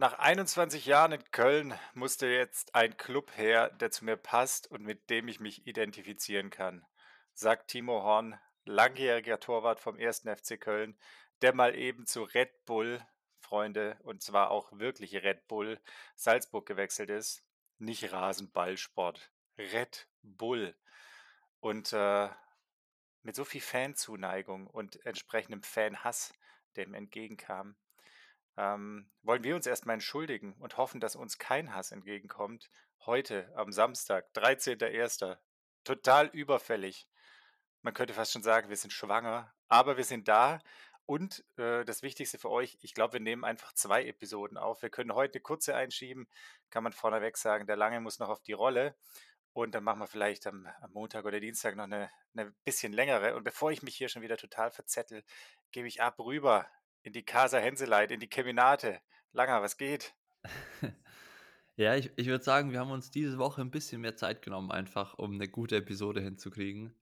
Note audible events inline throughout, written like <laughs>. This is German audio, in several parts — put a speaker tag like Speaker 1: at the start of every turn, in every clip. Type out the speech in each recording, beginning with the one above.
Speaker 1: Nach 21 Jahren in Köln musste jetzt ein Club her, der zu mir passt und mit dem ich mich identifizieren kann, sagt Timo Horn, langjähriger Torwart vom 1. FC Köln, der mal eben zu Red Bull, Freunde, und zwar auch wirklich Red Bull, Salzburg gewechselt ist. Nicht Rasenballsport, Red Bull. Und äh, mit so viel Fanzuneigung und entsprechendem Fanhass, der ihm entgegenkam, ähm, wollen wir uns erstmal entschuldigen und hoffen, dass uns kein Hass entgegenkommt. Heute am Samstag, 13.01. Total überfällig. Man könnte fast schon sagen, wir sind schwanger, aber wir sind da. Und äh, das Wichtigste für euch, ich glaube, wir nehmen einfach zwei Episoden auf. Wir können heute eine kurze einschieben, kann man vorneweg sagen, der Lange muss noch auf die Rolle. Und dann machen wir vielleicht am, am Montag oder Dienstag noch eine, eine bisschen längere. Und bevor ich mich hier schon wieder total verzettel, gebe ich ab rüber in die Casa Henseleit, in die Keminate. Langer, was geht? <laughs>
Speaker 2: Ja, ich, ich würde sagen, wir haben uns diese Woche ein bisschen mehr Zeit genommen, einfach um eine gute Episode hinzukriegen.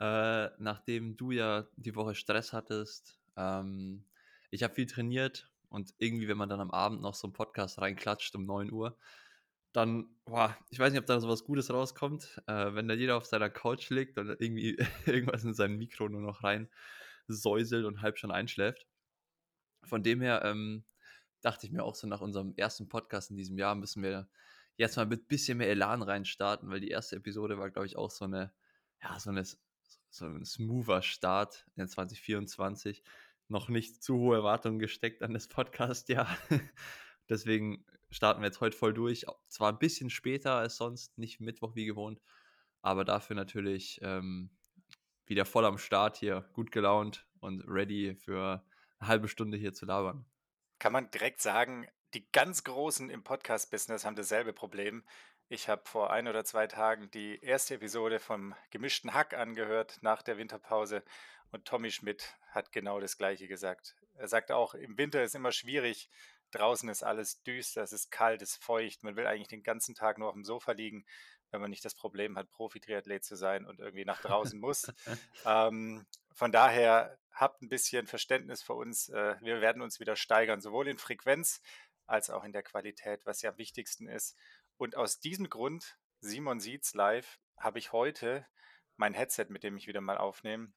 Speaker 2: Äh, nachdem du ja die Woche Stress hattest, ähm, ich habe viel trainiert und irgendwie, wenn man dann am Abend noch so einen Podcast reinklatscht um 9 Uhr, dann, boah, ich weiß nicht, ob da so was Gutes rauskommt, äh, wenn da jeder auf seiner Couch liegt und irgendwie <laughs> irgendwas in sein Mikro nur noch rein säuselt und halb schon einschläft. Von dem her ähm, dachte ich mir auch so nach unserem ersten Podcast in diesem Jahr müssen wir jetzt mal mit ein bisschen mehr Elan reinstarten, weil die erste Episode war, glaube ich, auch so eine, ja, so eine so ein smoother Start in 2024. Noch nicht zu hohe Erwartungen gesteckt an das Podcast, ja. <laughs> Deswegen starten wir jetzt heute voll durch. Zwar ein bisschen später als sonst, nicht Mittwoch wie gewohnt, aber dafür natürlich ähm, wieder voll am Start hier, gut gelaunt und ready für eine halbe Stunde hier zu labern.
Speaker 1: Kann man direkt sagen, die ganz Großen im Podcast-Business haben dasselbe Problem. Ich habe vor ein oder zwei Tagen die erste Episode vom gemischten Hack angehört nach der Winterpause und Tommy Schmidt hat genau das Gleiche gesagt. Er sagt auch, im Winter ist immer schwierig, draußen ist alles düster, es ist kalt, es ist feucht, man will eigentlich den ganzen Tag nur auf dem Sofa liegen, wenn man nicht das Problem hat, Profi-Triathlet zu sein und irgendwie nach draußen muss. <laughs> ähm, von daher habt ein bisschen Verständnis für uns. Äh, wir werden uns wieder steigern, sowohl in Frequenz als auch in der Qualität, was ja am wichtigsten ist. Und aus diesem Grund, Simon sieht's live, habe ich heute mein Headset, mit dem ich wieder mal aufnehme,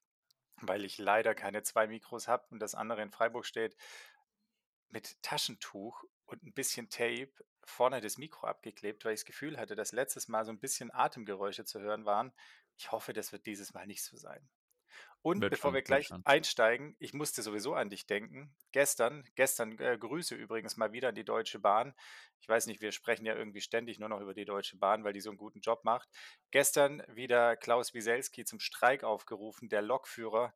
Speaker 1: weil ich leider keine zwei Mikros habe und das andere in Freiburg steht, mit Taschentuch und ein bisschen Tape vorne das Mikro abgeklebt, weil ich das Gefühl hatte, dass letztes Mal so ein bisschen Atemgeräusche zu hören waren. Ich hoffe, das wird dieses Mal nicht so sein. Und wird bevor wir gleich einsteigen, ich musste sowieso an dich denken. Gestern, gestern äh, Grüße übrigens mal wieder an die Deutsche Bahn. Ich weiß nicht, wir sprechen ja irgendwie ständig nur noch über die Deutsche Bahn, weil die so einen guten Job macht. Gestern wieder Klaus Wieselski zum Streik aufgerufen, der Lokführer,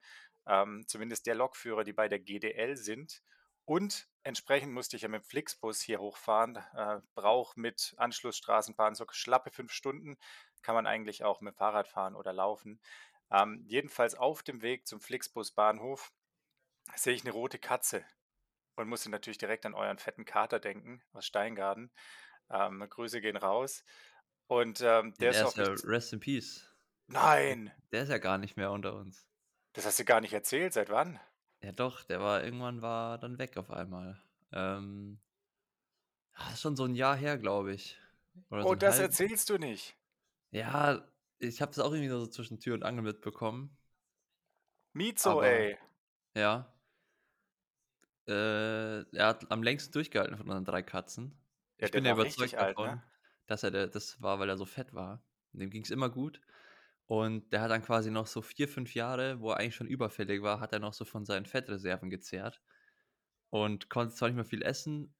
Speaker 1: ähm, zumindest der Lokführer, die bei der GDL sind. Und entsprechend musste ich ja mit dem Flixbus hier hochfahren. Äh, Braucht mit Anschlussstraßenbahn so schlappe fünf Stunden. Kann man eigentlich auch mit dem Fahrrad fahren oder laufen. Ähm, jedenfalls auf dem Weg zum Flixbus-Bahnhof sehe ich eine rote Katze und musste natürlich direkt an euren fetten Kater denken aus Steingarten. Ähm, Grüße gehen raus. Und ähm,
Speaker 2: der, der ist, ist ja Rest in Peace.
Speaker 1: Nein!
Speaker 2: Der ist ja gar nicht mehr unter uns.
Speaker 1: Das hast du gar nicht erzählt. Seit wann?
Speaker 2: Ja, doch, der war irgendwann war dann weg auf einmal. Ähm, das ist schon so ein Jahr her, glaube ich.
Speaker 1: Oder oh, so das halb... erzählst du nicht.
Speaker 2: Ja, ich habe das auch irgendwie so zwischen Tür und Angel mitbekommen.
Speaker 1: Mizo, Aber, ey.
Speaker 2: Ja. Äh, er hat am längsten durchgehalten von unseren drei Katzen. Ja, ich bin ja überzeugt davon, alt, ne? dass er der, das war, weil er so fett war. Dem ging es immer gut. Und der hat dann quasi noch so vier, fünf Jahre, wo er eigentlich schon überfällig war, hat er noch so von seinen Fettreserven gezehrt. Und konnte zwar nicht mehr viel essen,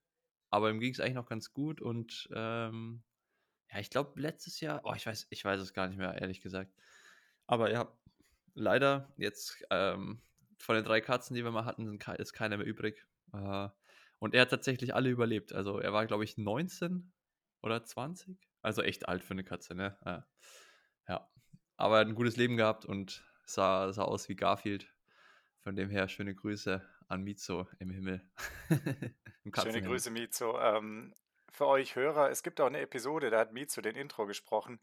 Speaker 2: aber ihm ging es eigentlich noch ganz gut. Und ähm, ja, ich glaube, letztes Jahr, oh, ich weiß, ich weiß es gar nicht mehr, ehrlich gesagt. Aber ja, leider jetzt ähm, von den drei Katzen, die wir mal hatten, ist keiner mehr übrig. Äh, und er hat tatsächlich alle überlebt. Also er war, glaube ich, 19 oder 20. Also echt alt für eine Katze, ne? Äh, ja. Aber er hat ein gutes Leben gehabt und sah, sah aus wie Garfield. Von dem her schöne Grüße an Mizo im Himmel. <laughs>
Speaker 1: Im schöne Grüße, Mizo. Ähm, für euch Hörer, es gibt auch eine Episode, da hat Mizu den Intro gesprochen.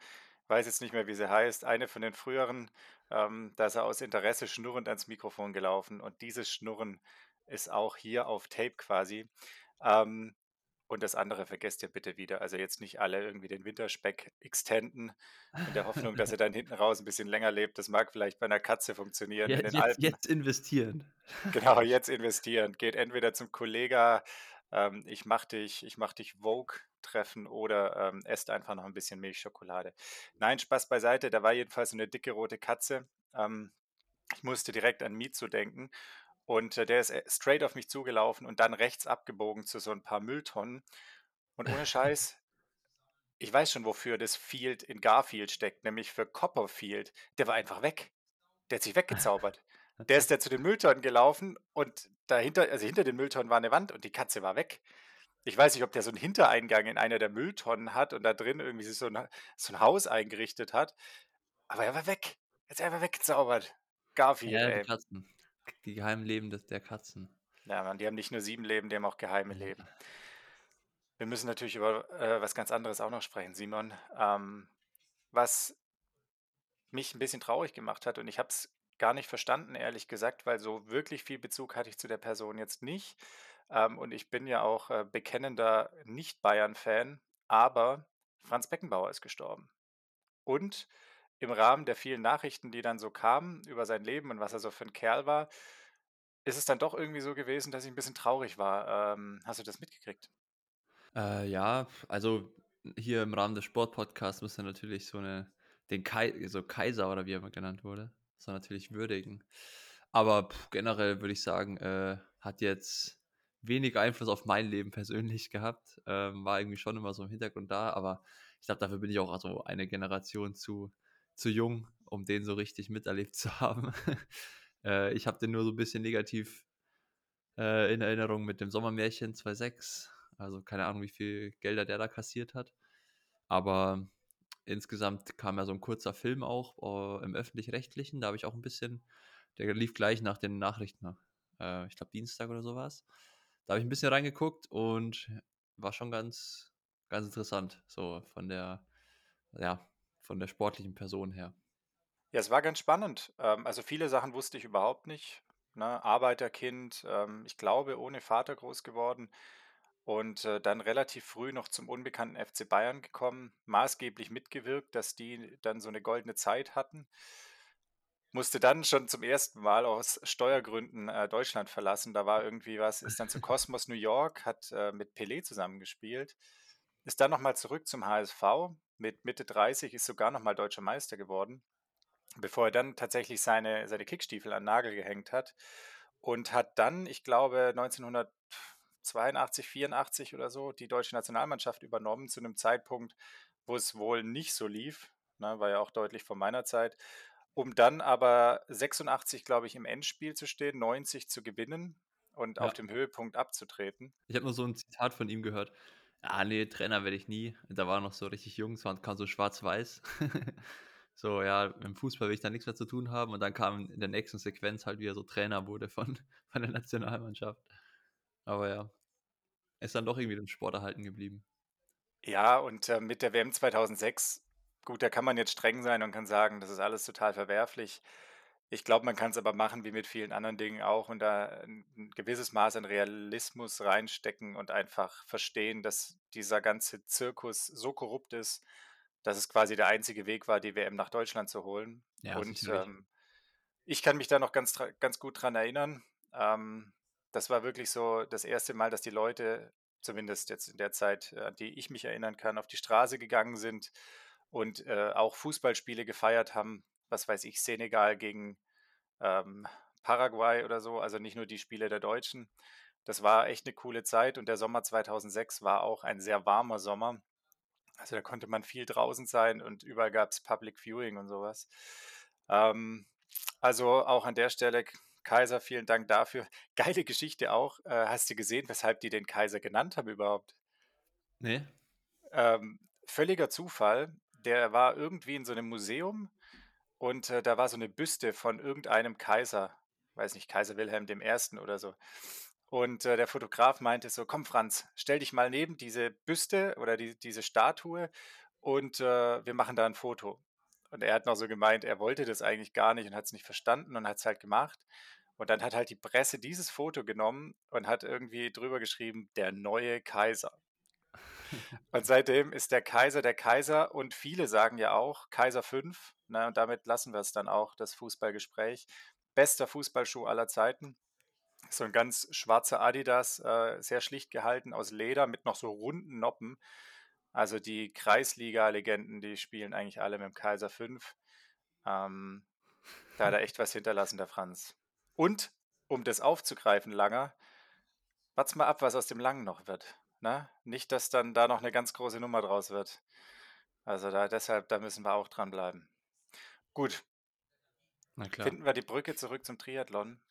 Speaker 1: Weiß jetzt nicht mehr, wie sie heißt. Eine von den früheren, ähm, da ist er aus Interesse schnurrend ans Mikrofon gelaufen. Und dieses Schnurren ist auch hier auf Tape quasi. Ähm, und das andere vergesst ihr bitte wieder. Also jetzt nicht alle irgendwie den Winterspeck extenden in der Hoffnung, dass er dann hinten raus ein bisschen länger lebt. Das mag vielleicht bei einer Katze funktionieren in
Speaker 2: Jetzt,
Speaker 1: den
Speaker 2: jetzt,
Speaker 1: Alpen.
Speaker 2: jetzt investieren.
Speaker 1: Genau, jetzt investieren. Geht entweder zum Kollega, ähm, ich mach dich, ich mach dich Vogue treffen oder ähm, esst einfach noch ein bisschen Milchschokolade. Nein, Spaß beiseite. Da war jedenfalls so eine dicke rote Katze. Ähm, ich musste direkt an Mizu denken und äh, der ist äh, straight auf mich zugelaufen und dann rechts abgebogen zu so ein paar Mülltonnen. Und ohne <laughs> Scheiß, ich weiß schon, wofür das Field in Garfield steckt, nämlich für Copperfield. Der war einfach weg. Der hat sich <laughs> weggezaubert. Der ist ja zu den Mülltonnen gelaufen und dahinter, also hinter den Mülltonnen war eine Wand und die Katze war weg. Ich weiß nicht, ob der so einen Hintereingang in einer der Mülltonnen hat und da drin irgendwie so ein, so ein Haus eingerichtet hat. Aber er war weg. Er ist einfach weggezaubert. Garfield,
Speaker 2: Ja, die. Katzen. Die geheimen Leben des, der Katzen.
Speaker 1: Ja, Mann, die haben nicht nur sieben Leben, die haben auch geheime. Leben. Wir müssen natürlich über äh, was ganz anderes auch noch sprechen, Simon. Ähm, was mich ein bisschen traurig gemacht hat und ich habe es gar nicht verstanden, ehrlich gesagt, weil so wirklich viel Bezug hatte ich zu der Person jetzt nicht. Ähm, und ich bin ja auch äh, bekennender Nicht-Bayern-Fan, aber Franz Beckenbauer ist gestorben. Und im Rahmen der vielen Nachrichten, die dann so kamen über sein Leben und was er so für ein Kerl war, ist es dann doch irgendwie so gewesen, dass ich ein bisschen traurig war. Ähm, hast du das mitgekriegt?
Speaker 2: Äh, ja, also hier im Rahmen des Sportpodcasts muss er natürlich so eine, den Kai, so Kaiser oder wie er immer genannt wurde, so natürlich würdigen. Aber pff, generell würde ich sagen, äh, hat jetzt wenig Einfluss auf mein Leben persönlich <laughs> gehabt. Ähm, war irgendwie schon immer so im Hintergrund da, aber ich glaube, dafür bin ich auch also eine Generation zu, zu jung, um den so richtig miterlebt <laughs> zu haben. äh, ich habe den nur so ein bisschen negativ äh, in Erinnerung mit dem Sommermärchen 2.6. Also keine Ahnung, wie viel Gelder der da kassiert hat. Aber insgesamt kam ja so ein kurzer Film auch äh, im öffentlich-rechtlichen. Da habe ich auch ein bisschen, der lief gleich nach den Nachrichten. Äh, ich glaube Dienstag oder sowas. Da habe ich ein bisschen reingeguckt und war schon ganz, ganz interessant. So von der, ja, von der sportlichen Person her.
Speaker 1: Ja, es war ganz spannend. Ähm, also viele Sachen wusste ich überhaupt nicht. Ne? Arbeiterkind, ähm, ich glaube, ohne Vater groß geworden und äh, dann relativ früh noch zum unbekannten FC Bayern gekommen, maßgeblich mitgewirkt, dass die dann so eine goldene Zeit hatten. Musste dann schon zum ersten Mal aus Steuergründen äh, Deutschland verlassen. Da war irgendwie was, ist dann zu Cosmos New York, hat äh, mit Pelé zusammengespielt, ist dann nochmal zurück zum HSV. Mit Mitte 30 ist sogar nochmal deutscher Meister geworden bevor er dann tatsächlich seine, seine Kickstiefel an Nagel gehängt hat und hat dann, ich glaube, 1982, 84 oder so, die deutsche Nationalmannschaft übernommen zu einem Zeitpunkt, wo es wohl nicht so lief, ne, war ja auch deutlich vor meiner Zeit, um dann aber 86, glaube ich, im Endspiel zu stehen, 90 zu gewinnen und
Speaker 2: Ja.
Speaker 1: auf dem Höhepunkt abzutreten.
Speaker 2: Ich habe nur so ein Zitat von ihm gehört. Ah, nee, Trainer werde ich nie. Da war er noch so richtig jung, es war kam so schwarz-weiß. <laughs> so, ja, im Fußball will ich da nichts mehr zu tun haben. Und dann kam in der nächsten Sequenz halt, wie er so Trainer wurde von, <laughs> von der Nationalmannschaft. Aber ja, ist dann doch irgendwie dem Sport erhalten geblieben.
Speaker 1: Ja, und äh, mit der WM 2006, gut, da kann man jetzt streng sein und kann sagen, das ist alles total verwerflich. Ich glaube, man kann es aber machen wie mit vielen anderen Dingen auch und da ein, gewisses Maß an Realismus reinstecken und einfach verstehen, dass dieser ganze Zirkus so korrupt ist, dass es quasi der einzige Weg war, die WM nach Deutschland zu holen.
Speaker 2: Ja,
Speaker 1: und ähm, ich kann mich da noch ganz, ganz gut dran erinnern. Ähm, das war wirklich so das erste Mal, dass die Leute, zumindest jetzt in der Zeit, äh, an die ich mich erinnern kann, auf die Straße gegangen sind und äh, auch Fußballspiele gefeiert haben. Was weiß ich, Senegal gegen ähm, Paraguay oder so, also nicht nur die Spiele der Deutschen. Das war echt eine coole Zeit und der Sommer 2006 war auch ein sehr warmer Sommer. Also da konnte man viel draußen sein und überall gab es Public Viewing und sowas. Ähm, also auch an der Stelle, Kaiser, vielen Dank dafür. <laughs> Geile Geschichte auch. Äh, hast du gesehen, weshalb die den Kaiser genannt haben überhaupt?
Speaker 2: Nee?
Speaker 1: Ähm, völliger Zufall. Der war irgendwie in so einem Museum und äh, da war so eine Büste von irgendeinem Kaiser. Weiß nicht, Kaiser Wilhelm I. oder so. Und äh, der Fotograf meinte so, komm Franz, stell dich mal neben diese Büste oder die, diese Statue und äh, wir machen da ein Foto. Und er hat noch so gemeint, er wollte das eigentlich gar nicht und hat es nicht verstanden und hat es halt gemacht. Und dann hat halt die Presse dieses Foto genommen und hat irgendwie drüber geschrieben, der neue Kaiser. Und seitdem ist der Kaiser der Kaiser und viele sagen ja auch Kaiser 5. Ne, und damit lassen wir es dann auch, das Fußballgespräch. Bester Fußballschuh aller Zeiten. So ein ganz schwarzer Adidas, äh, sehr schlicht gehalten aus Leder mit noch so runden Noppen. Also die Kreisliga-Legenden, die spielen eigentlich alle mit dem Kaiser 5. Ähm, da hat er echt was hinterlassen, der Franz. Und, um das aufzugreifen, Langer, warte mal ab, was aus dem Langen noch wird. Ne? Nicht, dass dann da noch eine ganz große Nummer draus wird. Also da deshalb, da müssen wir auch dranbleiben. Gut. Finden wir die Brücke zurück zum Triathlon.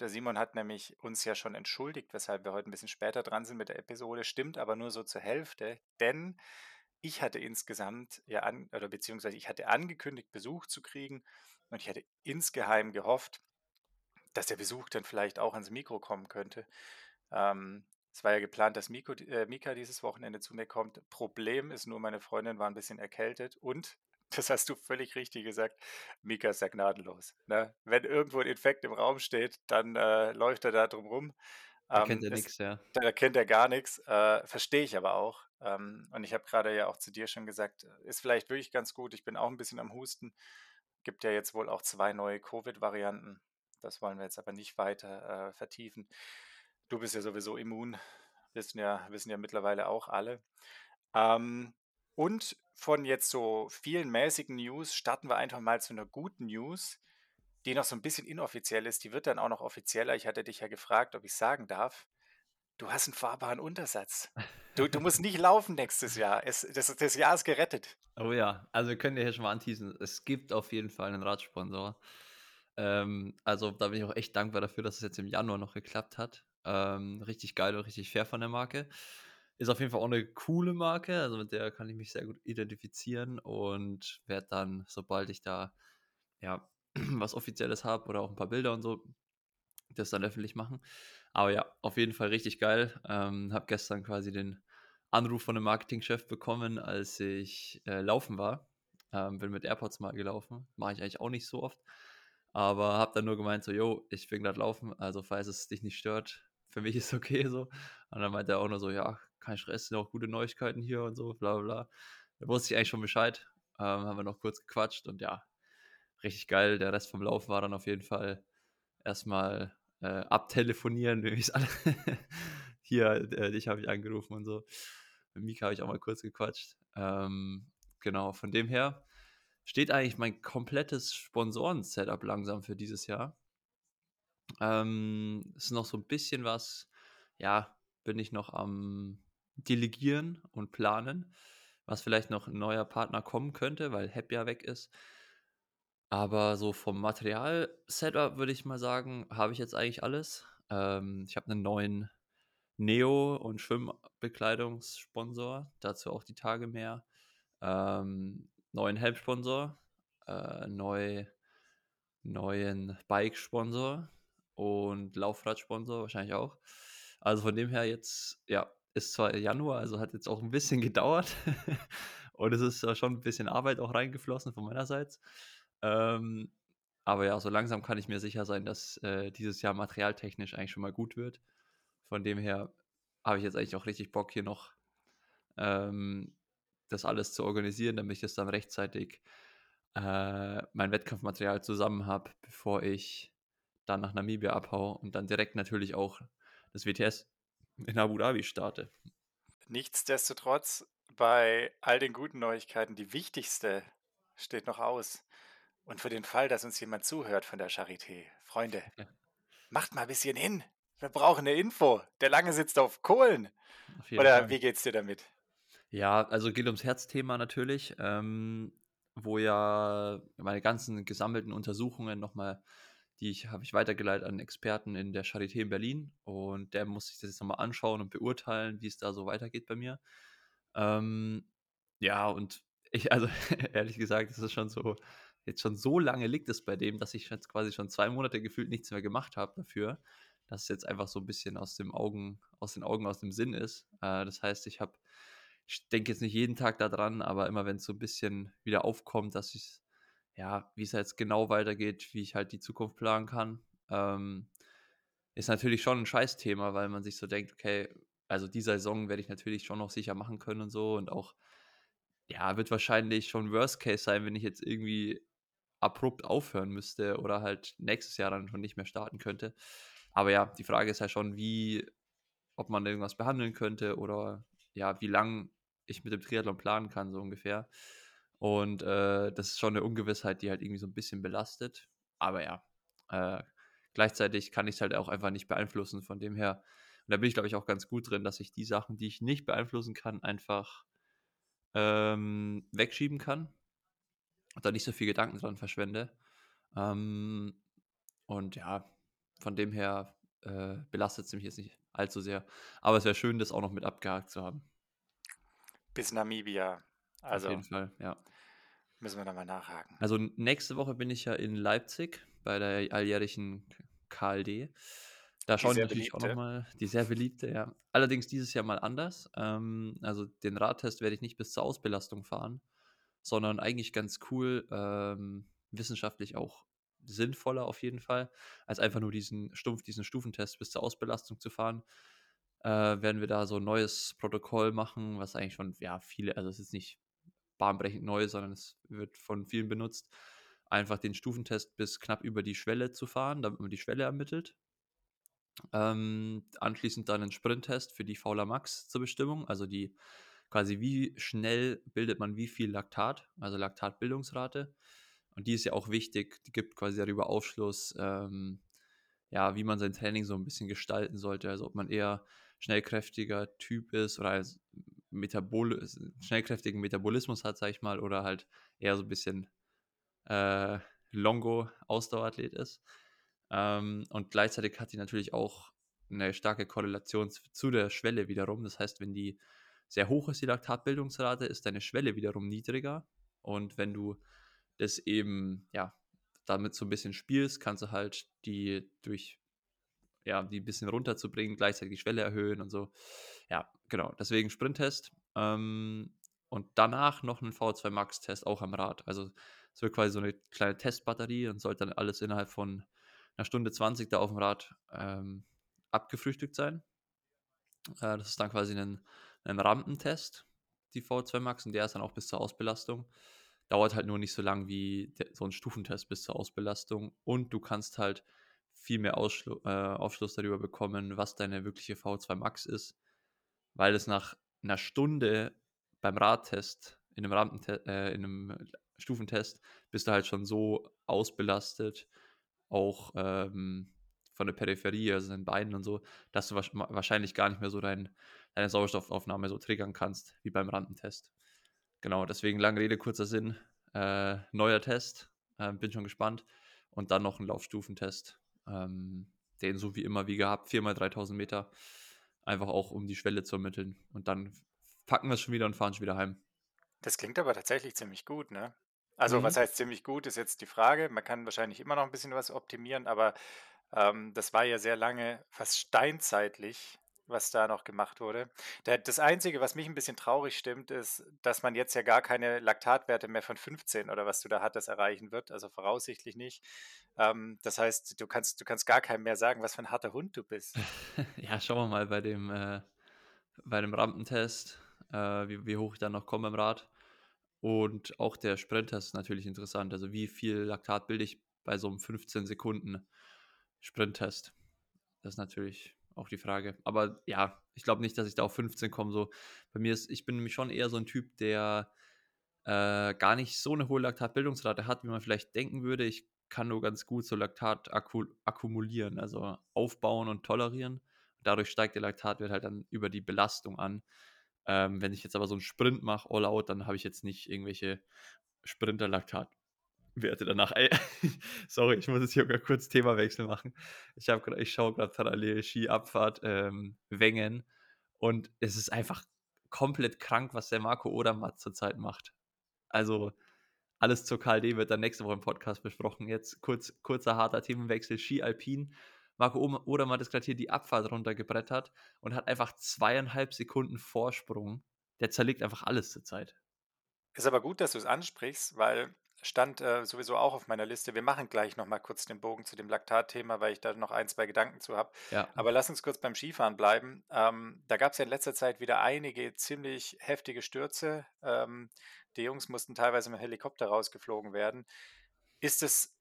Speaker 1: Der Simon hat nämlich uns ja schon entschuldigt, weshalb wir heute ein bisschen später dran sind mit der Episode. Stimmt aber nur so zur Hälfte, denn ich hatte insgesamt ja an, oder beziehungsweise ich hatte angekündigt, Besuch zu kriegen und ich hatte insgeheim gehofft, dass der Besuch dann vielleicht auch ans Mikro kommen könnte. Ähm, es war ja geplant, dass Miko, äh, Mika dieses Wochenende zu mir kommt. Problem ist nur, meine Freundin war ein bisschen erkältet und, das hast du völlig richtig gesagt, Mika ist ja gnadenlos. Ne? Wenn irgendwo ein Infekt im Raum steht, dann äh, läuft er da drum rum.
Speaker 2: Da ähm, kennt er nichts, ja.
Speaker 1: Da kennt er gar nichts. Äh, Verstehe ich aber auch. Ähm, und ich habe gerade ja auch zu dir schon gesagt, ist vielleicht wirklich ganz gut. Ich bin auch ein bisschen am Husten. Gibt ja jetzt wohl auch zwei neue Covid-Varianten. Das wollen wir jetzt aber nicht weiter äh, vertiefen. Du bist ja sowieso immun, wissen ja, wissen ja mittlerweile auch alle. Ähm, und von jetzt so vielen mäßigen News starten wir einfach mal zu einer guten News, die noch so ein bisschen inoffiziell ist. Die wird dann auch noch offizieller. Ich hatte dich ja gefragt, ob ich sagen darf. Du hast einen fahrbaren Untersatz. Du, du musst nicht laufen nächstes Jahr. Es, das, das Jahr ist gerettet.
Speaker 2: Oh ja, also wir können ja hier schon mal anteasen. Es gibt auf jeden Fall einen Radsponsor. Ähm, also da bin ich auch echt dankbar dafür, dass es jetzt im Januar noch geklappt hat. Ähm, richtig geil und richtig fair von der Marke. Ist auf jeden Fall auch eine coole Marke, also mit der kann ich mich sehr gut identifizieren und werde dann, sobald ich da ja <clears throat> was Offizielles habe oder auch ein paar Bilder und so, das dann öffentlich machen. Aber ja, auf jeden Fall richtig geil. Ähm, habe gestern quasi den Anruf von einem Marketingchef bekommen, als ich äh, laufen war. Ähm, bin mit AirPods mal gelaufen. Mache ich eigentlich auch nicht so oft. Aber habe dann nur gemeint, so, yo, ich bin gerade laufen, also falls es dich nicht stört, für mich ist okay so. Und dann meinte er auch nur so, ja, kein Stress, sind auch gute Neuigkeiten hier und so, bla bla. Da wusste ich eigentlich schon Bescheid. Ähm, haben wir noch kurz gequatscht und ja, richtig geil. Der Rest vom Lauf war dann auf jeden Fall erstmal äh, abtelefonieren, <laughs> wie es alle. <laughs> hier, äh, dich habe ich angerufen und so. Mit Mika habe ich auch mal kurz gequatscht. Ähm, genau, von dem her steht eigentlich mein komplettes Sponsoren-Setup langsam für dieses Jahr. Ähm, ist noch so ein bisschen was, ja, bin ich noch am Delegieren und Planen, was vielleicht noch ein neuer Partner kommen könnte, weil Happy ja weg ist. Aber so vom Material-Setup würde ich mal sagen, habe ich jetzt eigentlich alles. Ähm, ich habe einen neuen Neo- und Schwimmbekleidungssponsor, dazu auch die Tage mehr. Ähm, neuen Helmsponsor, äh, neu, neuen Bike-Sponsor und Laufradsponsor wahrscheinlich auch. Also von dem her jetzt, ja, ist zwar Januar, also hat jetzt auch ein bisschen <laughs> gedauert und es ist schon ein bisschen Arbeit auch reingeflossen von meinerseits. Ähm, aber ja, so langsam kann ich mir sicher sein, dass äh, dieses Jahr materialtechnisch eigentlich schon mal gut wird. Von dem her habe ich jetzt eigentlich auch richtig Bock, hier noch ähm, das alles zu organisieren, damit ich das dann rechtzeitig äh, mein Wettkampfmaterial zusammen habe, bevor ich dann nach Namibia abhaue und dann direkt natürlich auch das WTS in Abu Dhabi starte.
Speaker 1: Nichtsdestotrotz, bei all den guten Neuigkeiten, die wichtigste steht noch aus. Und für den Fall, dass uns jemand zuhört von der Charité, Freunde, ja. macht mal ein bisschen hin. Wir brauchen eine Info. Der Lange sitzt auf Kohlen. Auf Oder Fall. wie geht's dir damit?
Speaker 2: Ja, also geht ums Herzthema natürlich, ähm, wo ja meine ganzen gesammelten Untersuchungen nochmal die ich, habe ich weitergeleitet an Experten in der Charité in Berlin und der muss sich das jetzt nochmal anschauen und beurteilen, wie es da so weitergeht bei mir. Ähm, ja, und ich, also <laughs> ehrlich gesagt, es ist schon so, jetzt schon so lange liegt es bei dem, dass ich jetzt quasi schon zwei Monate gefühlt nichts mehr gemacht habe dafür, dass es jetzt einfach so ein bisschen aus dem Augen, aus den Augen, aus dem Sinn ist. Äh, das heißt, ich habe, ich denke jetzt nicht jeden Tag daran, aber immer wenn es so ein bisschen wieder aufkommt, dass ich ja, wie es jetzt genau weitergeht, wie ich halt die Zukunft planen kann, ähm, ist natürlich schon ein Scheißthema, weil man sich so denkt, okay, Also die Saison werde ich natürlich schon noch sicher machen können und so und auch, ja, wird wahrscheinlich schon Worst Case sein, wenn ich jetzt irgendwie abrupt aufhören müsste oder halt nächstes Jahr dann schon nicht mehr starten könnte. Aber ja, die Frage ist ja schon, wie, ob man irgendwas behandeln könnte oder ja, wie lang ich mit dem Triathlon planen kann, so ungefähr. Und äh, das ist schon eine Ungewissheit, die halt irgendwie so ein bisschen belastet. Aber ja, äh, gleichzeitig kann ich es halt auch einfach nicht beeinflussen. Von dem her, und da bin ich, glaube ich, auch ganz gut drin, dass ich die Sachen, die ich nicht beeinflussen kann, einfach ähm, wegschieben kann und da nicht so viel Gedanken dran verschwende. Ähm, und ja, von dem her äh, belastet es mich jetzt nicht allzu sehr. Aber es wäre schön, das auch noch mit abgehakt zu haben.
Speaker 1: Bis Namibia. Also,
Speaker 2: Auf jeden Fall, ja.
Speaker 1: Müssen wir da mal nachhaken.
Speaker 2: Also nächste Woche bin ich ja in Leipzig bei der alljährlichen KLD. Da schauen wir natürlich beliebte. auch nochmal, die sehr beliebte, ja. Allerdings dieses Jahr mal anders. Ähm, also den Radtest werde ich nicht bis zur Ausbelastung fahren, sondern eigentlich ganz cool, ähm, wissenschaftlich auch sinnvoller auf jeden Fall, als einfach nur diesen stumpf, diesen Stufentest bis zur Ausbelastung zu fahren. Äh, werden wir da so ein neues Protokoll machen, was eigentlich schon, ja, viele, also es ist nicht bahnbrechend neu, sondern es wird von vielen benutzt, einfach den Stufentest bis knapp über die Schwelle zu fahren, damit man die Schwelle ermittelt. Ähm, anschließend dann einen Sprinttest für die Fauler Max zur Bestimmung, also die quasi wie schnell bildet man wie viel Laktat, also Laktatbildungsrate. Und die ist ja auch wichtig, die gibt quasi darüber Aufschluss, ähm, ja, wie man sein Training so ein bisschen gestalten sollte. Also ob man eher schnellkräftiger Typ ist oder Metabol schnellkräftigen Metabolismus hat, sag ich mal, oder halt eher so ein bisschen äh, Longo-Ausdauerathlet ist. Ähm, und gleichzeitig hat die natürlich auch eine starke Korrelation zu der Schwelle wiederum. Das heißt, wenn die sehr hoch ist, die Laktatbildungsrate, ist deine Schwelle wiederum niedriger. Und wenn du das eben, ja, damit so ein bisschen spielst, kannst du halt die durch, ja, die ein bisschen runterzubringen, gleichzeitig die Schwelle erhöhen und so. Ja, genau. Deswegen Sprinttest. Ähm, und danach noch einen V2 Max-Test auch am Rad. Also es wird quasi so eine kleine Testbatterie und sollte dann alles innerhalb von einer Stunde 20 da auf dem Rad ähm, abgefrühstückt sein. Äh, das ist dann quasi ein, ein Rampentest, die V2 Max, und der ist dann auch bis zur Ausbelastung. Dauert halt nur nicht so lang wie so ein Stufentest bis zur Ausbelastung. Und du kannst halt viel mehr Ausschlu äh, Aufschluss darüber bekommen, was deine wirkliche V2 Max ist, weil es nach einer Stunde beim Radtest, in einem, Rampentest, äh, in einem Stufentest, bist du halt schon so ausbelastet, auch ähm, von der Peripherie, also den Beinen und so, dass du wahrscheinlich gar nicht mehr so dein, deine Sauerstoffaufnahme so triggern kannst, wie beim Randentest. Genau, deswegen lange Rede, kurzer Sinn. Äh, neuer Test, äh, bin schon gespannt. Und dann noch ein Laufstufentest. Ähm, den so wie immer wie gehabt, 4x3000 Meter. Einfach auch, um die Schwelle zu ermitteln. Und dann packen wir es schon wieder und fahren schon wieder heim.
Speaker 1: Das klingt aber tatsächlich ziemlich gut, ne? Also, mhm. was heißt ziemlich gut, ist jetzt die Frage. Man kann wahrscheinlich immer noch ein bisschen was optimieren, aber ähm, das war ja sehr lange, fast steinzeitlich, was da noch gemacht wurde. das Einzige, was mich ein bisschen traurig stimmt, ist, dass man jetzt ja gar keine Laktatwerte mehr von 15 oder was du da hattest erreichen wird, also voraussichtlich nicht. Ähm, das heißt, du kannst, du kannst gar keinem mehr sagen, was für ein harter Hund du bist. <laughs>
Speaker 2: ja, schauen wir mal bei dem, äh, bei dem Rampentest, äh, wie, wie hoch ich dann noch komme im Rad. Und auch der Sprinttest ist natürlich interessant. Also wie viel Laktat bilde ich bei so einem 15 Sekunden Sprinttest? Das ist natürlich auch die Frage. Aber ja, ich glaube nicht, dass ich da auf 15 komme. So, bei mir ist, ich bin nämlich schon eher so ein Typ, der äh, gar nicht so eine hohe Laktatbildungsrate hat, wie man vielleicht denken würde. Ich kann nur ganz gut so Laktat akku akkumulieren, also aufbauen und tolerieren. Dadurch steigt der Laktatwert halt dann über die Belastung an. Ähm, wenn ich jetzt aber so einen Sprint mache, all out, dann habe ich jetzt nicht irgendwelche Sprinter-Laktatwerte danach. Ey, <laughs> sorry, ich muss jetzt hier kurz Themawechsel machen. Ich, ich schaue gerade parallel Skiabfahrt, ähm, Wengen und es ist einfach komplett krank, was der Marco Odermatt zurzeit macht. Also alles zur KLD wird dann nächste Woche im Podcast besprochen. Jetzt kurz, kurzer harter Themenwechsel, Ski Alpin. Marco Odermatt ist gerade hier die Abfahrt runtergebrettert und hat einfach zweieinhalb Sekunden Vorsprung. Der zerlegt einfach alles zur Zeit.
Speaker 1: Ist aber gut, dass du es ansprichst, weil stand, äh, sowieso auch auf meiner Liste. Wir machen gleich noch mal kurz den Bogen zu dem Laktat-Thema, weil ich da noch ein, 2 Gedanken zu habe.
Speaker 2: Ja.
Speaker 1: Aber lass uns kurz beim Skifahren bleiben. Ähm, da gab's ja in letzter Zeit wieder einige ziemlich heftige Stürze. Ähm, die Jungs mussten teilweise mit dem Helikopter rausgeflogen werden. Ist es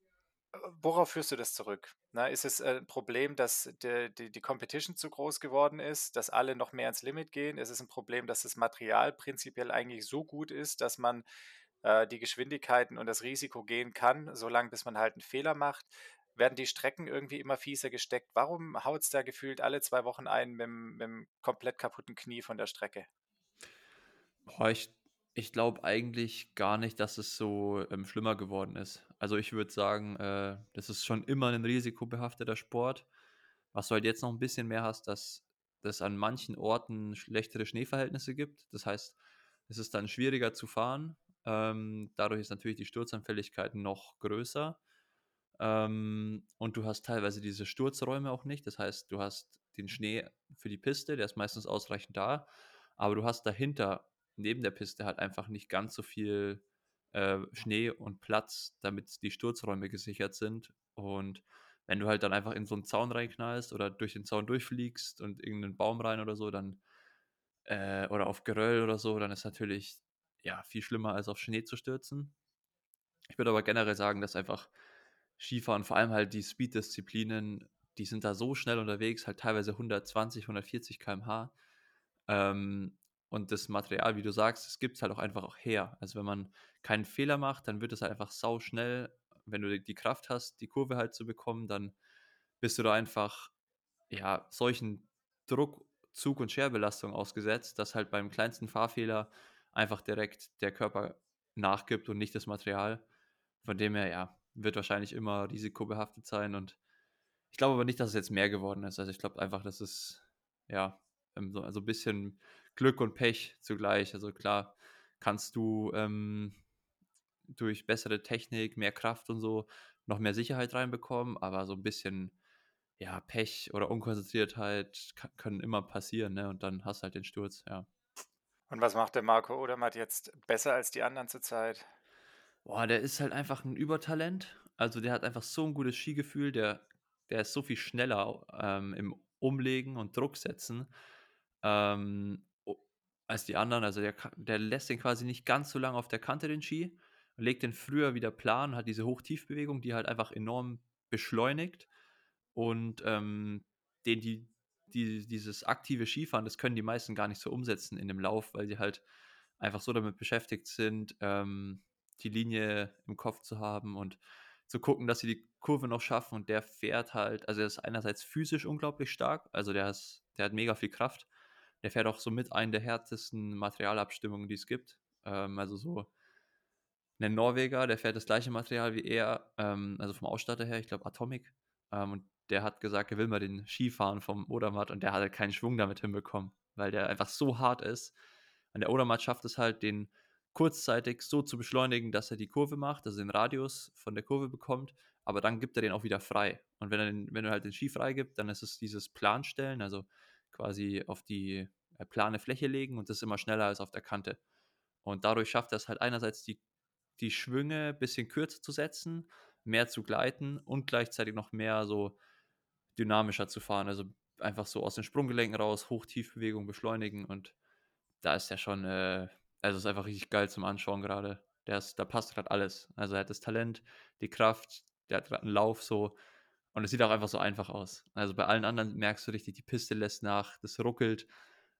Speaker 1: äh, worauf führst du das zurück? Ne, ist es äh, 'n Problem, dass der die die Competition zu groß geworden ist, dass alle noch mehr ans Limit gehen? Ist es ein Problem, dass das Material prinzipiell eigentlich so gut ist, dass man, äh, die Geschwindigkeiten und das Risiko gehen kann, solange bis man halt einen Fehler macht? Werden die Strecken irgendwie immer fieser gesteckt? Warum haut's da gefühlt alle 2 Wochen einen mit'm mit'm komplett kaputten Knie von der Strecke?
Speaker 2: Boah, ich ich glaube eigentlich gar nicht, dass es so, ähm, schlimmer geworden ist. Also, ich würde sagen, äh, das ist schon immer ein risikobehafteter Sport. Was du halt jetzt noch ein bisschen mehr hast, dass es an manchen Orten schlechtere Schneeverhältnisse gibt. Das heißt, es ist dann schwieriger zu fahren. Ähm, dadurch ist natürlich die Sturzanfälligkeit noch größer. Ähm, und du hast teilweise diese Sturzräume auch nicht. Das heißt, du hast den Schnee für die Piste, der ist meistens ausreichend da, aber du hast dahinter neben der Piste halt einfach nicht ganz so viel äh, Schnee und Platz, damit die Sturzräume gesichert sind. Und wenn du halt dann einfach in so einen Zaun reinknallst oder durch den Zaun durchfliegst und irgendeinen Baum rein oder so, dann äh, oder auf Geröll oder so, dann ist natürlich ja viel schlimmer als auf Schnee zu stürzen. Ich würde aber generell sagen, dass einfach Skifahren, vor allem halt die Speed-Disziplinen, die sind da so schnell unterwegs, halt teilweise 120, 140 km/h. Ähm, und das Material, wie du sagst, das gibt es halt auch einfach auch her. Also wenn man keinen Fehler macht, dann wird es halt einfach sau schnell. Wenn du die Kraft hast, die Kurve halt zu bekommen, dann bist du da einfach ja solchen Druck, Zug- und Scherbelastung ausgesetzt, dass halt beim kleinsten Fahrfehler einfach direkt der Körper nachgibt und nicht das Material. Von dem her, ja, wird wahrscheinlich immer risikobehaftet sein und ich glaube aber nicht, dass es jetzt mehr geworden ist. Also ich glaube einfach, dass es ja ähm, so also ein bisschen Glück und Pech zugleich. Also klar kannst du ähm, durch bessere Technik, mehr Kraft und so noch mehr Sicherheit reinbekommen, aber so ein bisschen ja, Pech oder Unkonzentriertheit können immer passieren, ne? Und dann hast du halt den Sturz, ja.
Speaker 1: Und was macht der Marco Odermatt jetzt besser als die anderen zurzeit?
Speaker 2: Boah, der ist halt einfach ein Übertalent. Also, der hat einfach so ein gutes Skigefühl, der der ist so viel schneller, ähm, im Umlegen und Druck setzen, ähm, als die anderen. Also, der der lässt den quasi nicht ganz so lange auf der Kante, den Ski, legt den früher wieder plan, hat diese Hoch-Tief-Bewegung, die halt einfach enorm beschleunigt und, ähm, den die die dieses aktive Skifahren, das können die meisten gar nicht so umsetzen in dem Lauf, weil sie halt einfach so damit beschäftigt sind, ähm, die Linie im Kopf zu haben und zu gucken, dass sie die Kurve noch schaffen. Und der fährt halt, also er ist einerseits physisch unglaublich stark, also der, ist, der hat mega viel Kraft. Der fährt auch so mit einen der härtesten Materialabstimmungen, die es gibt. Ähm, also so ein Norweger, der fährt das gleiche Material wie er, ähm, also vom Ausstatter her, ich glaube Atomic. Ähm, und der hat gesagt, er will mal den Skifahren vom Odermatt und der hat halt keinen Schwung damit hinbekommen, weil der einfach so hart ist. Und der Odermatt schafft es halt, den kurzzeitig so zu beschleunigen, dass er die Kurve macht, also den Radius von der Kurve bekommt, aber dann gibt er den auch wieder frei. Und wenn er den, wenn er halt den Ski freigibt, dann ist es dieses Planstellen, also quasi auf die äh, plane Fläche legen und das ist immer schneller als auf der Kante. Und dadurch schafft er es halt einerseits die, die Schwünge ein bisschen kürzer zu setzen, mehr zu gleiten und gleichzeitig noch mehr so dynamischer zu fahren. Also einfach so aus den Sprunggelenken raus, Hoch-Tief-Bewegung beschleunigen und da ist er schon, äh, also ist einfach richtig geil zum Anschauen gerade. Der ist, da passt gerade alles. Also er hat das Talent, die Kraft, der hat gerade einen Lauf so und es sieht auch einfach so einfach aus. Also bei allen anderen merkst du richtig, die Piste lässt nach, das ruckelt,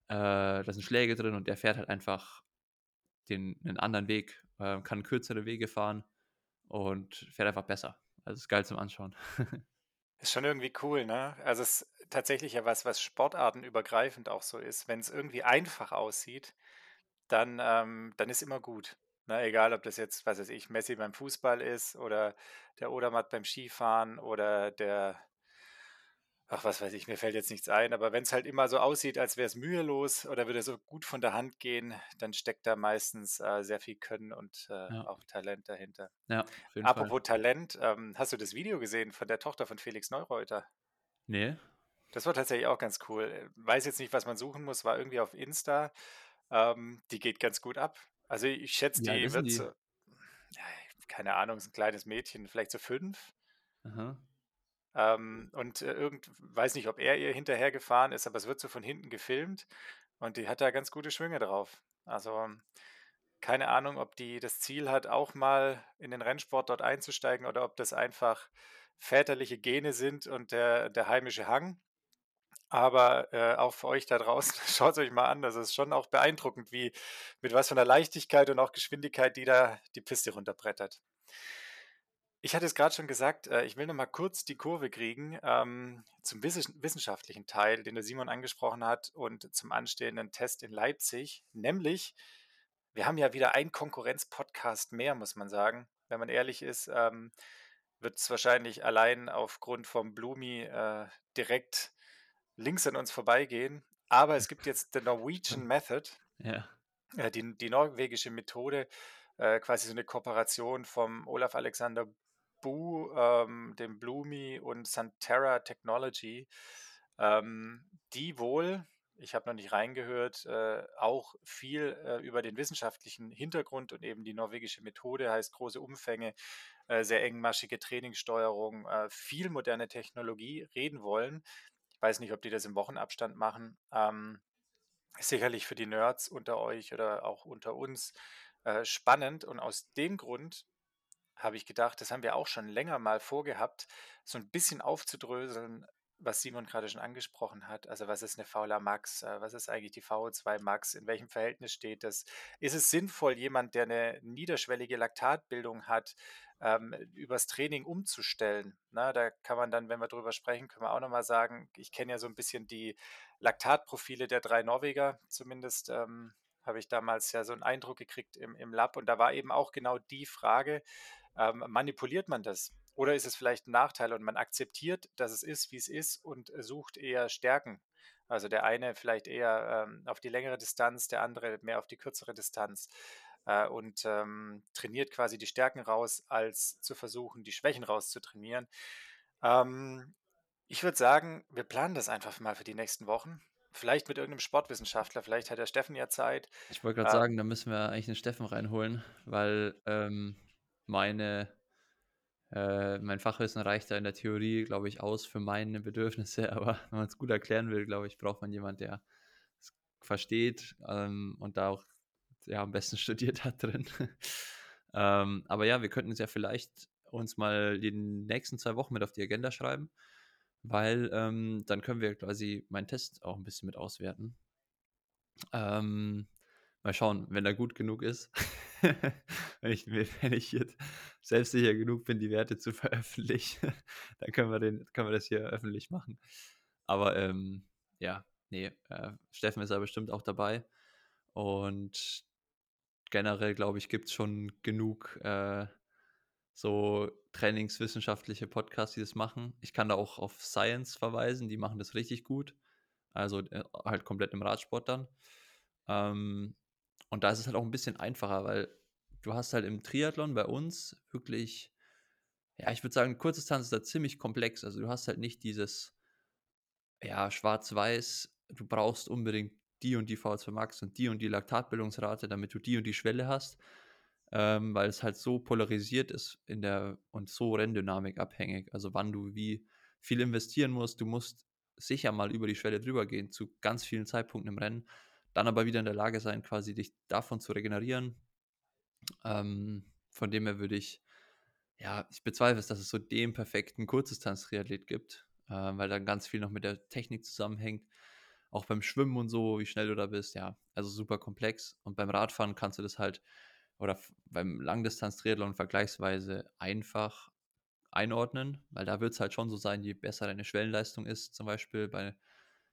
Speaker 2: äh, da sind Schläge drin und der fährt halt einfach den, einen anderen Weg, äh, kann kürzere Wege fahren und fährt einfach besser. Also ist geil zum Anschauen. <laughs>
Speaker 1: Ist schon irgendwie cool, ne? Also es ist tatsächlich ja was, was sportartenübergreifend auch so ist. Wenn es irgendwie einfach aussieht, dann, ähm, dann ist immer gut. Ne? Egal, ob das jetzt, was weiß ich, Messi beim Fußball ist oder der Odermatt beim Skifahren oder der, ach was weiß ich, mir fällt jetzt nichts ein, aber wenn es halt immer so aussieht, als wäre es mühelos oder würde so gut von der Hand gehen, dann steckt da meistens äh, sehr viel Können und äh,
Speaker 2: Ja,
Speaker 1: auch Talent dahinter.
Speaker 2: ja, jeden Fall.
Speaker 1: Apropos Talent, ähm, hast du das Video gesehen von der Tochter von Felix Neureuter?
Speaker 2: Nee?
Speaker 1: Das war tatsächlich auch ganz cool. Äh, Weiß jetzt nicht, was man suchen muss, war irgendwie auf Insta. Ähm, die geht ganz gut ab. Also ich schätze,
Speaker 2: alt
Speaker 1: die wird so, ja, keine Ahnung, ist ein kleines Mädchen, vielleicht so fünf.
Speaker 2: Aha.
Speaker 1: Ähm, und äh, irgend, weiß nicht, ob er ihr hinterhergefahren ist, aber es wird so von hinten gefilmt und die hat da ganz gute Schwünge drauf. Also keine Ahnung, ob die das Ziel hat, auch mal in den Rennsport dort einzusteigen oder ob das einfach väterliche Gene sind und der, der heimische Hang. Aber äh, auch für euch da draußen, <laughs> schaut es euch mal an. Das ist schon auch beeindruckend, wie mit was von der Leichtigkeit und auch Geschwindigkeit die da die Piste runterbrettert. Ich hatte es gerade schon gesagt, äh, ich will noch mal kurz die Kurve kriegen ähm, zum wissenschaftlichen Teil, den der Simon angesprochen hat und zum anstehenden Test in Leipzig. Nämlich, wir haben ja wieder einen Konkurrenz-Podcast mehr, muss man sagen. Wenn man ehrlich ist, ähm, wird es wahrscheinlich allein aufgrund vom Blumi äh, direkt links an uns vorbeigehen. Aber es gibt jetzt The <laughs> Norwegian Method,
Speaker 2: Ja.
Speaker 1: äh, die, die norwegische Methode, äh, quasi so eine Kooperation vom Olaf Alexander Bu, ähm, dem Blumi und Santerra Technology, ähm, die wohl, ich habe noch nicht reingehört, äh, auch viel äh, über den wissenschaftlichen Hintergrund und eben die norwegische Methode, heißt große Umfänge, äh, sehr engmaschige Trainingssteuerung, äh, viel moderne Technologie reden wollen. Ich weiß nicht, ob die das im Wochenabstand machen. Ähm, sicherlich für die Nerds unter euch oder auch unter uns äh, spannend und aus dem Grund habe ich gedacht, das haben wir auch schon länger mal vorgehabt, so ein bisschen aufzudröseln, was Simon gerade schon angesprochen hat. Also was ist eine Fauler Max? Äh, was ist eigentlich die VO2 Max? In welchem Verhältnis steht das? Ist es sinnvoll, jemand, der eine niederschwellige Laktatbildung hat, ähm, übers Training umzustellen? Na, da kann man dann, wenn wir drüber sprechen, können wir auch nochmal sagen, ich kenne ja so ein bisschen die Laktatprofile der drei Norweger, zumindest ähm, habe ich damals ja so einen Eindruck gekriegt im, im Lab. Und da war eben auch genau die Frage, ähm, manipuliert man das? Oder ist es vielleicht ein Nachteil und man akzeptiert, dass es ist, wie es ist und sucht eher Stärken? Also der eine vielleicht eher ähm, auf die längere Distanz, der andere mehr auf die kürzere Distanz äh, und ähm, trainiert quasi die Stärken raus, als zu versuchen, die Schwächen rauszutrainieren. Ähm, ich würde sagen, wir planen das einfach mal für die nächsten Wochen. Vielleicht mit irgendeinem Sportwissenschaftler, vielleicht hat der Steffen ja Zeit.
Speaker 2: Ich wollte gerade äh, sagen, da müssen wir eigentlich einen Steffen reinholen, weil ähm, meine, äh, mein Fachwissen reicht da in der Theorie, glaube ich, aus für meine Bedürfnisse, <laughs> aber wenn man es gut erklären will, glaube ich, braucht man jemanden, der es versteht ähm, und da auch ja, am besten <laughs> studiert hat drin. <laughs> ähm, aber ja, wir könnten es ja vielleicht uns mal die nächsten zwei Wochen mit auf die Agenda schreiben, weil ähm, dann können wir quasi meinen Test auch ein bisschen mit auswerten. Ähm, Mal schauen, wenn er gut genug ist. <laughs> wenn, ich, wenn ich jetzt selbstsicher genug bin, die Werte zu <laughs> veröffentlichen, dann können wir, den, können wir das hier öffentlich machen. Aber ähm, ja, nee, äh, Steffen ist ja bestimmt auch dabei. Und generell, glaube ich, gibt es schon genug äh, so trainingswissenschaftliche Podcasts, die das machen. Ich kann da auch auf Science verweisen, die machen das richtig gut. Also äh, halt komplett im Radsport dann. Ähm, und da ist es halt auch ein bisschen einfacher, weil du hast halt im Triathlon bei uns wirklich, ja, ich würde sagen, Kurzdistanz ist da ziemlich komplex. Also du hast halt nicht dieses, ja, schwarz-weiß, du brauchst unbedingt die und die VO2 Max und die und die Laktatbildungsrate, damit du die und die Schwelle hast, ähm, weil es halt so polarisiert ist in der und so Renndynamik abhängig. Also wann du wie viel investieren musst, du musst sicher mal über die Schwelle drüber gehen zu ganz vielen Zeitpunkten im Rennen dann aber wieder in der Lage sein, quasi dich davon zu regenerieren. Ähm, von dem her würde ich, ja, ich bezweifle es, dass es so den perfekten Kurzdistanz-Triathlet gibt, äh, weil dann ganz viel noch mit der Technik zusammenhängt. Auch beim Schwimmen und so, wie schnell du da bist, ja, also super komplex. Und beim Radfahren kannst du das halt, oder beim Langdistanz-Triathlon vergleichsweise einfach einordnen, weil da wird es halt schon so sein, je besser deine Schwellenleistung ist, zum Beispiel bei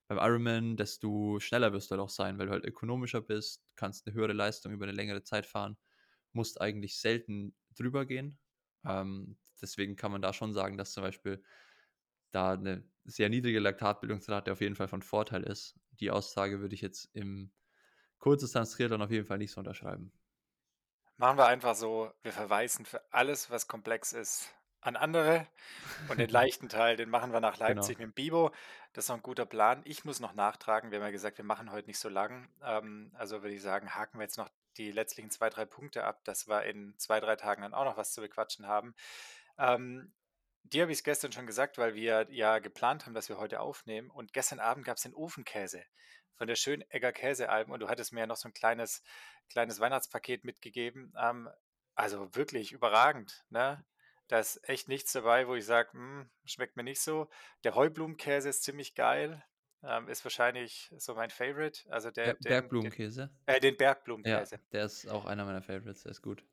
Speaker 2: beim Ironman, desto schneller wirst du halt auch sein, weil du halt ökonomischer bist, kannst eine höhere Leistung über eine längere Zeit fahren, musst eigentlich selten drüber gehen. Ähm, deswegen kann man da schon sagen, dass zum Beispiel da eine sehr niedrige Laktatbildungsrate auf jeden Fall von Vorteil ist. Die Aussage würde ich jetzt im Kurzdistanz-Triathlon auf jeden Fall nicht so unterschreiben.
Speaker 1: Machen wir einfach so, wir verweisen für alles, was komplex ist, an andere und den <laughs> leichten Teil, den machen wir nach Leipzig
Speaker 2: Genau.
Speaker 1: mit dem Bibo. Das ist noch ein guter Plan. Ich muss noch nachtragen. Wir haben ja gesagt, wir machen heute nicht so lang. Ähm, also würde ich sagen, haken wir jetzt noch die letztlichen zwei, drei Punkte ab, dass wir in zwei, drei Tagen dann auch noch was zu bequatschen haben. Ähm, dir habe ich es gestern schon gesagt, weil wir ja geplant haben, dass wir heute aufnehmen. Und gestern Abend gab es den Ofenkäse von der Schönegger Käsealben und du hattest mir ja noch so ein kleines, kleines Weihnachtspaket mitgegeben. Ähm, also wirklich überragend. Ne? Da ist echt nichts dabei, wo ich sage, hm, schmeckt mir nicht so. Der Heublumenkäse ist ziemlich geil. Ähm, ist wahrscheinlich so mein Favorite. Also der,
Speaker 2: Ber
Speaker 1: den, den,
Speaker 2: Bergblumenkäse?
Speaker 1: äh, den
Speaker 2: Ja,
Speaker 1: Bergblumenkäse.
Speaker 2: der ist auch einer meiner Favorites, der ist gut.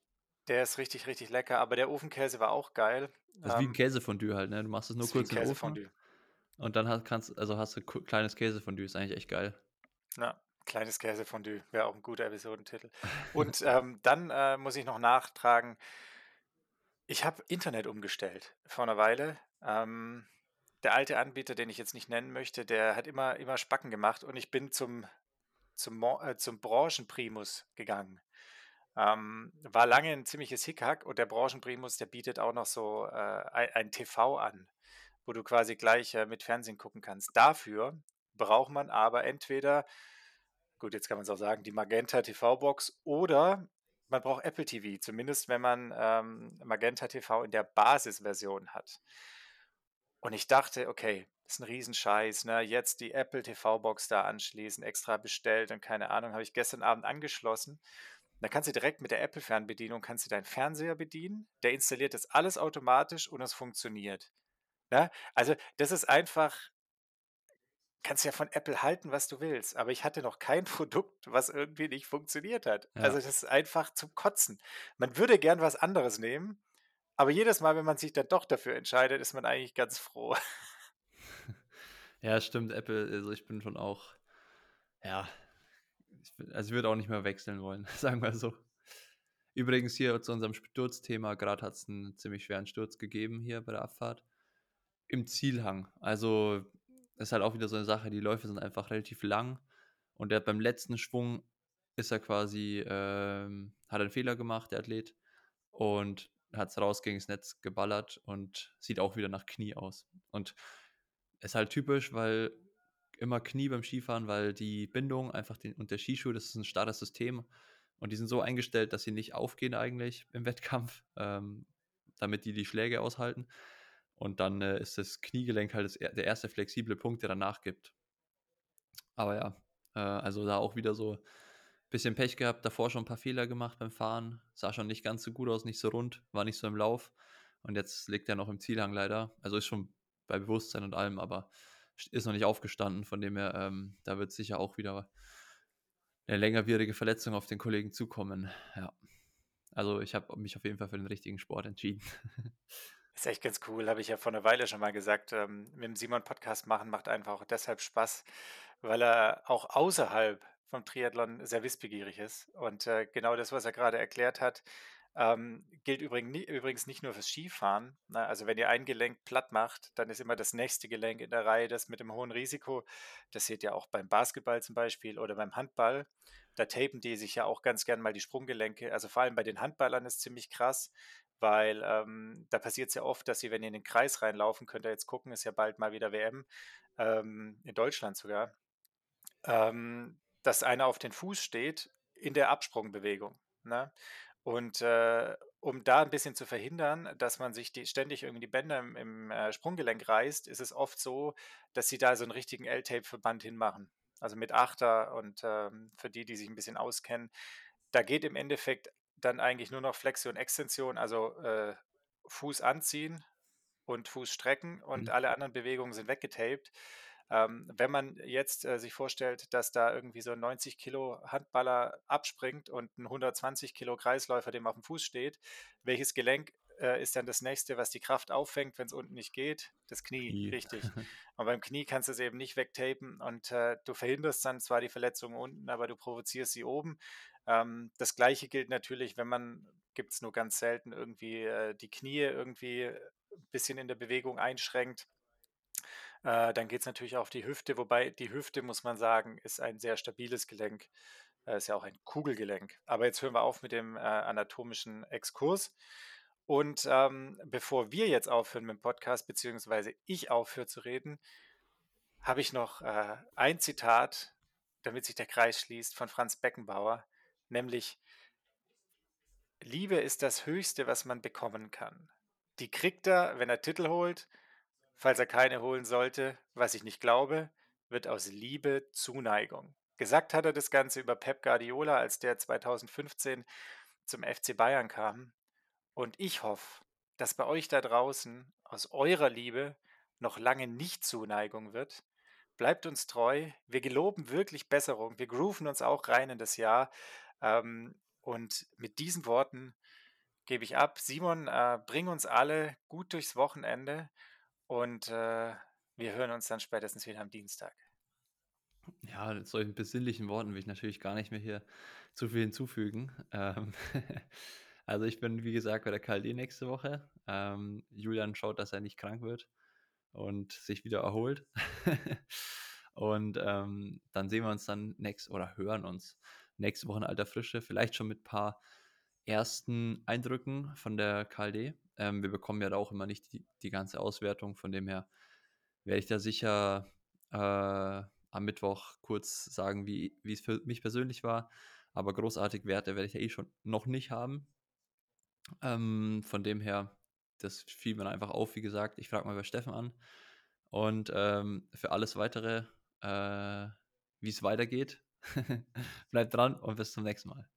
Speaker 1: Der ist richtig, richtig lecker. Aber der Ofenkäse war auch geil.
Speaker 2: Das ist wie 'n
Speaker 1: Ähm,
Speaker 2: Käsefondue halt, ne? Du machst es nur
Speaker 1: ein
Speaker 2: kurz den Ofen und dann ha kannst also hast du kleines Käsefondue, ist eigentlich echt geil.
Speaker 1: Ja, kleines Käsefondue wäre auch ein guter Episodentitel. Und ähm, dann äh, muss ich noch nachtragen, ich habe Internet umgestellt vor einer Weile. Ähm, der alte Anbieter, den ich jetzt nicht nennen möchte, der hat immer, immer Spacken gemacht und ich bin zum, zum, äh, zum Branchenprimus gegangen. Ähm, war lange ein ziemliches Hickhack und der Branchenprimus, der bietet auch noch so äh, ein, ein TV an, wo du quasi gleich äh, mit Fernsehen gucken kannst. Dafür braucht man aber entweder, gut, jetzt kann man es auch sagen, die Magenta TV-Box oder man braucht Apple TV, zumindest wenn man ähm, Magenta TV in der Basisversion hat. Und ich dachte, okay, ist ein Riesenscheiß, ne? Jetzt die Apple TV-Box da anschließen, extra bestellt und keine Ahnung, habe ich gestern Abend angeschlossen. Da kannst du direkt mit der Apple-Fernbedienung kannst du deinen Fernseher bedienen. Der installiert das alles automatisch und es funktioniert. Ne? Also das ist einfach, kannst ja von Apple halten, was du willst. Aber ich hatte noch kein <laughs> Produkt, was irgendwie nicht funktioniert hat. Also
Speaker 2: Ja.
Speaker 1: das ist einfach zum Kotzen. Man würde gern was anderes nehmen, aber jedes Mal, wenn man sich dann doch dafür entscheidet, ist man eigentlich ganz froh. <laughs>
Speaker 2: Ja, stimmt, Apple also ich bin schon auch ja, ich bin also ich würde auch nicht mehr wechseln wollen, <laughs> sagen wir so. Übrigens hier zu unserem Sturzthema, grad hat's 'n ziemlich schweren Sturz gegeben hier bei der Abfahrt im Zielhang. Also, ist halt auch wieder so 'ne Sache, die Läufe sind einfach relativ lang und der hat beim letzten Schwung ist er quasi ähm, hat er 'n Fehler gemacht, der Athlet, und hat's raus gegens Netz geballert und sieht auch wieder nach Knie aus. Und ist halt typisch, weil immer Knie beim Skifahren, weil die Bindung einfach den und der Skischuh, das ist 'n starres System und die sind so eingestellt, dass sie nicht aufgehen eigentlich im Wettkampf, ähm, damit die die Schläge aushalten. Und dann, äh, ist das Kniegelenk halt das er der erste flexible Punkt, der dann nachgibt. Aber ja, äh, also da auch wieder so bisschen Pech gehabt, davor schon 'n paar Fehler gemacht beim Fahren. Sah schon nicht ganz so gut aus, nicht so rund, war nicht so im Lauf. Und jetzt liegt er noch im Zielhang leider. Also, ist schon bei Bewusstsein und allem, aber st ist noch nicht aufgestanden. Von dem her, ähm, da wird sicher auch wieder 'ne längerwierige Verletzung auf den Kollegen zukommen, ja. Also, ich habe mich auf jeden Fall für den richtigen Sport entschieden. <laughs>
Speaker 1: Ist echt ganz cool, habe ich ja vor einer Weile schon mal gesagt. Ähm, mit dem Simon Podcast machen macht einfach auch deshalb Spaß, weil er auch außerhalb vom Triathlon sehr wissbegierig ist. Und äh, genau das, was er gerade erklärt hat, ähm, gilt übrigens, nicht nur fürs Skifahren. Na, also wenn ihr ein Gelenk platt macht, dann ist immer das nächste Gelenk in der Reihe das mit dem hohen Risiko. Das seht ihr auch beim Basketball zum Beispiel oder beim Handball. Da tapen die sich ja auch ganz gern mal die Sprunggelenke. Also vor allem bei den Handballern ist ziemlich krass, weil ähm, da passiert es ja oft, dass sie, wenn ihr in den Kreis reinlaufen, könnt ihr jetzt gucken, ist ja bald mal wieder WM, ähm, in Deutschland sogar, ähm, dass einer auf den Fuß steht in der Absprungbewegung. Ne? Und äh, um da ein bisschen zu verhindern, dass man sich die, ständig irgendwie die Bänder im, im äh, Sprunggelenk reißt, ist es oft so, dass sie da so einen richtigen L-Tape-Verband hinmachen. Also mit Achter und ähm, für die, die sich ein bisschen auskennen, da geht im Endeffekt dann eigentlich nur noch Flexion, Extension, also äh, Fuß anziehen und Fuß strecken und
Speaker 2: Mhm.
Speaker 1: alle anderen Bewegungen sind weggetaped. Ähm, wenn man jetzt äh, sich vorstellt, dass da irgendwie so ein 90 Kilo Handballer abspringt und ein 120 Kilo Kreisläufer dem auf dem Fuß steht, welches Gelenk äh, ist dann das nächste, was die Kraft auffängt, wenn es unten nicht geht? Das Knie,
Speaker 2: Knie.
Speaker 1: richtig. <laughs> Und beim Knie kannst du es eben nicht wegtapen und äh, du verhinderst dann zwar die Verletzung unten, aber du provozierst sie oben. Ähm, das gleiche gilt natürlich, wenn man, gibt es nur ganz selten, irgendwie äh, die Knie irgendwie ein bisschen in der Bewegung einschränkt. Äh, dann geht es natürlich auf die Hüfte, wobei die Hüfte, muss man sagen, ist ein sehr stabiles Gelenk. Äh, ist ja auch ein Kugelgelenk. Aber jetzt hören wir auf mit dem äh, anatomischen Exkurs Und ähm, bevor wir jetzt aufhören mit dem Podcast, beziehungsweise ich aufhöre zu reden, habe ich noch äh, ein Zitat, damit sich der Kreis schließt, von Franz Beckenbauer, nämlich Liebe ist das Höchste, was man bekommen kann. Die kriegt er, wenn er Titel holt. Falls er keine holen sollte, was ich nicht glaube, wird aus Liebe Zuneigung. Gesagt hat er das Ganze über Pep Guardiola, als der 2015 zum FC Bayern kam. Und ich hoffe, dass bei euch da draußen aus eurer Liebe noch lange nicht Zuneigung wird. Bleibt uns treu. Wir geloben wirklich Besserung. Wir grooven uns auch rein in das Jahr. Ähm, und mit diesen Worten gebe ich ab. Simon, äh, bring uns alle gut durchs Wochenende und äh, wir hören uns dann spätestens wieder am Dienstag.
Speaker 2: Ja, mit solchen besinnlichen Worten will ich natürlich gar nicht mehr hier zu viel hinzufügen. Ähm, <laughs> also ich bin, wie gesagt, bei der KLD nächste Woche. Ähm, Julian schaut, dass er nicht krank wird und sich wieder erholt. <laughs> und ähm, dann sehen wir uns dann nächst oder hören uns nächste Woche in alter Frische, vielleicht schon mit ein paar ersten Eindrücken von der KLD. Ähm, wir bekommen ja da auch immer nicht die, die, ganze Auswertung, von dem her werde ich da sicher äh, am Mittwoch kurz sagen, wie, es für mich persönlich war. Aber großartig Werte werde ich ja eh schon noch nicht haben. Ähm, von dem her, das fiel mir einfach auf, wie gesagt. Ich frage mal bei Steffen an. Und ähm, für alles weitere, äh, wie es weitergeht, <laughs> bleibt dran und bis zum nächsten Mal.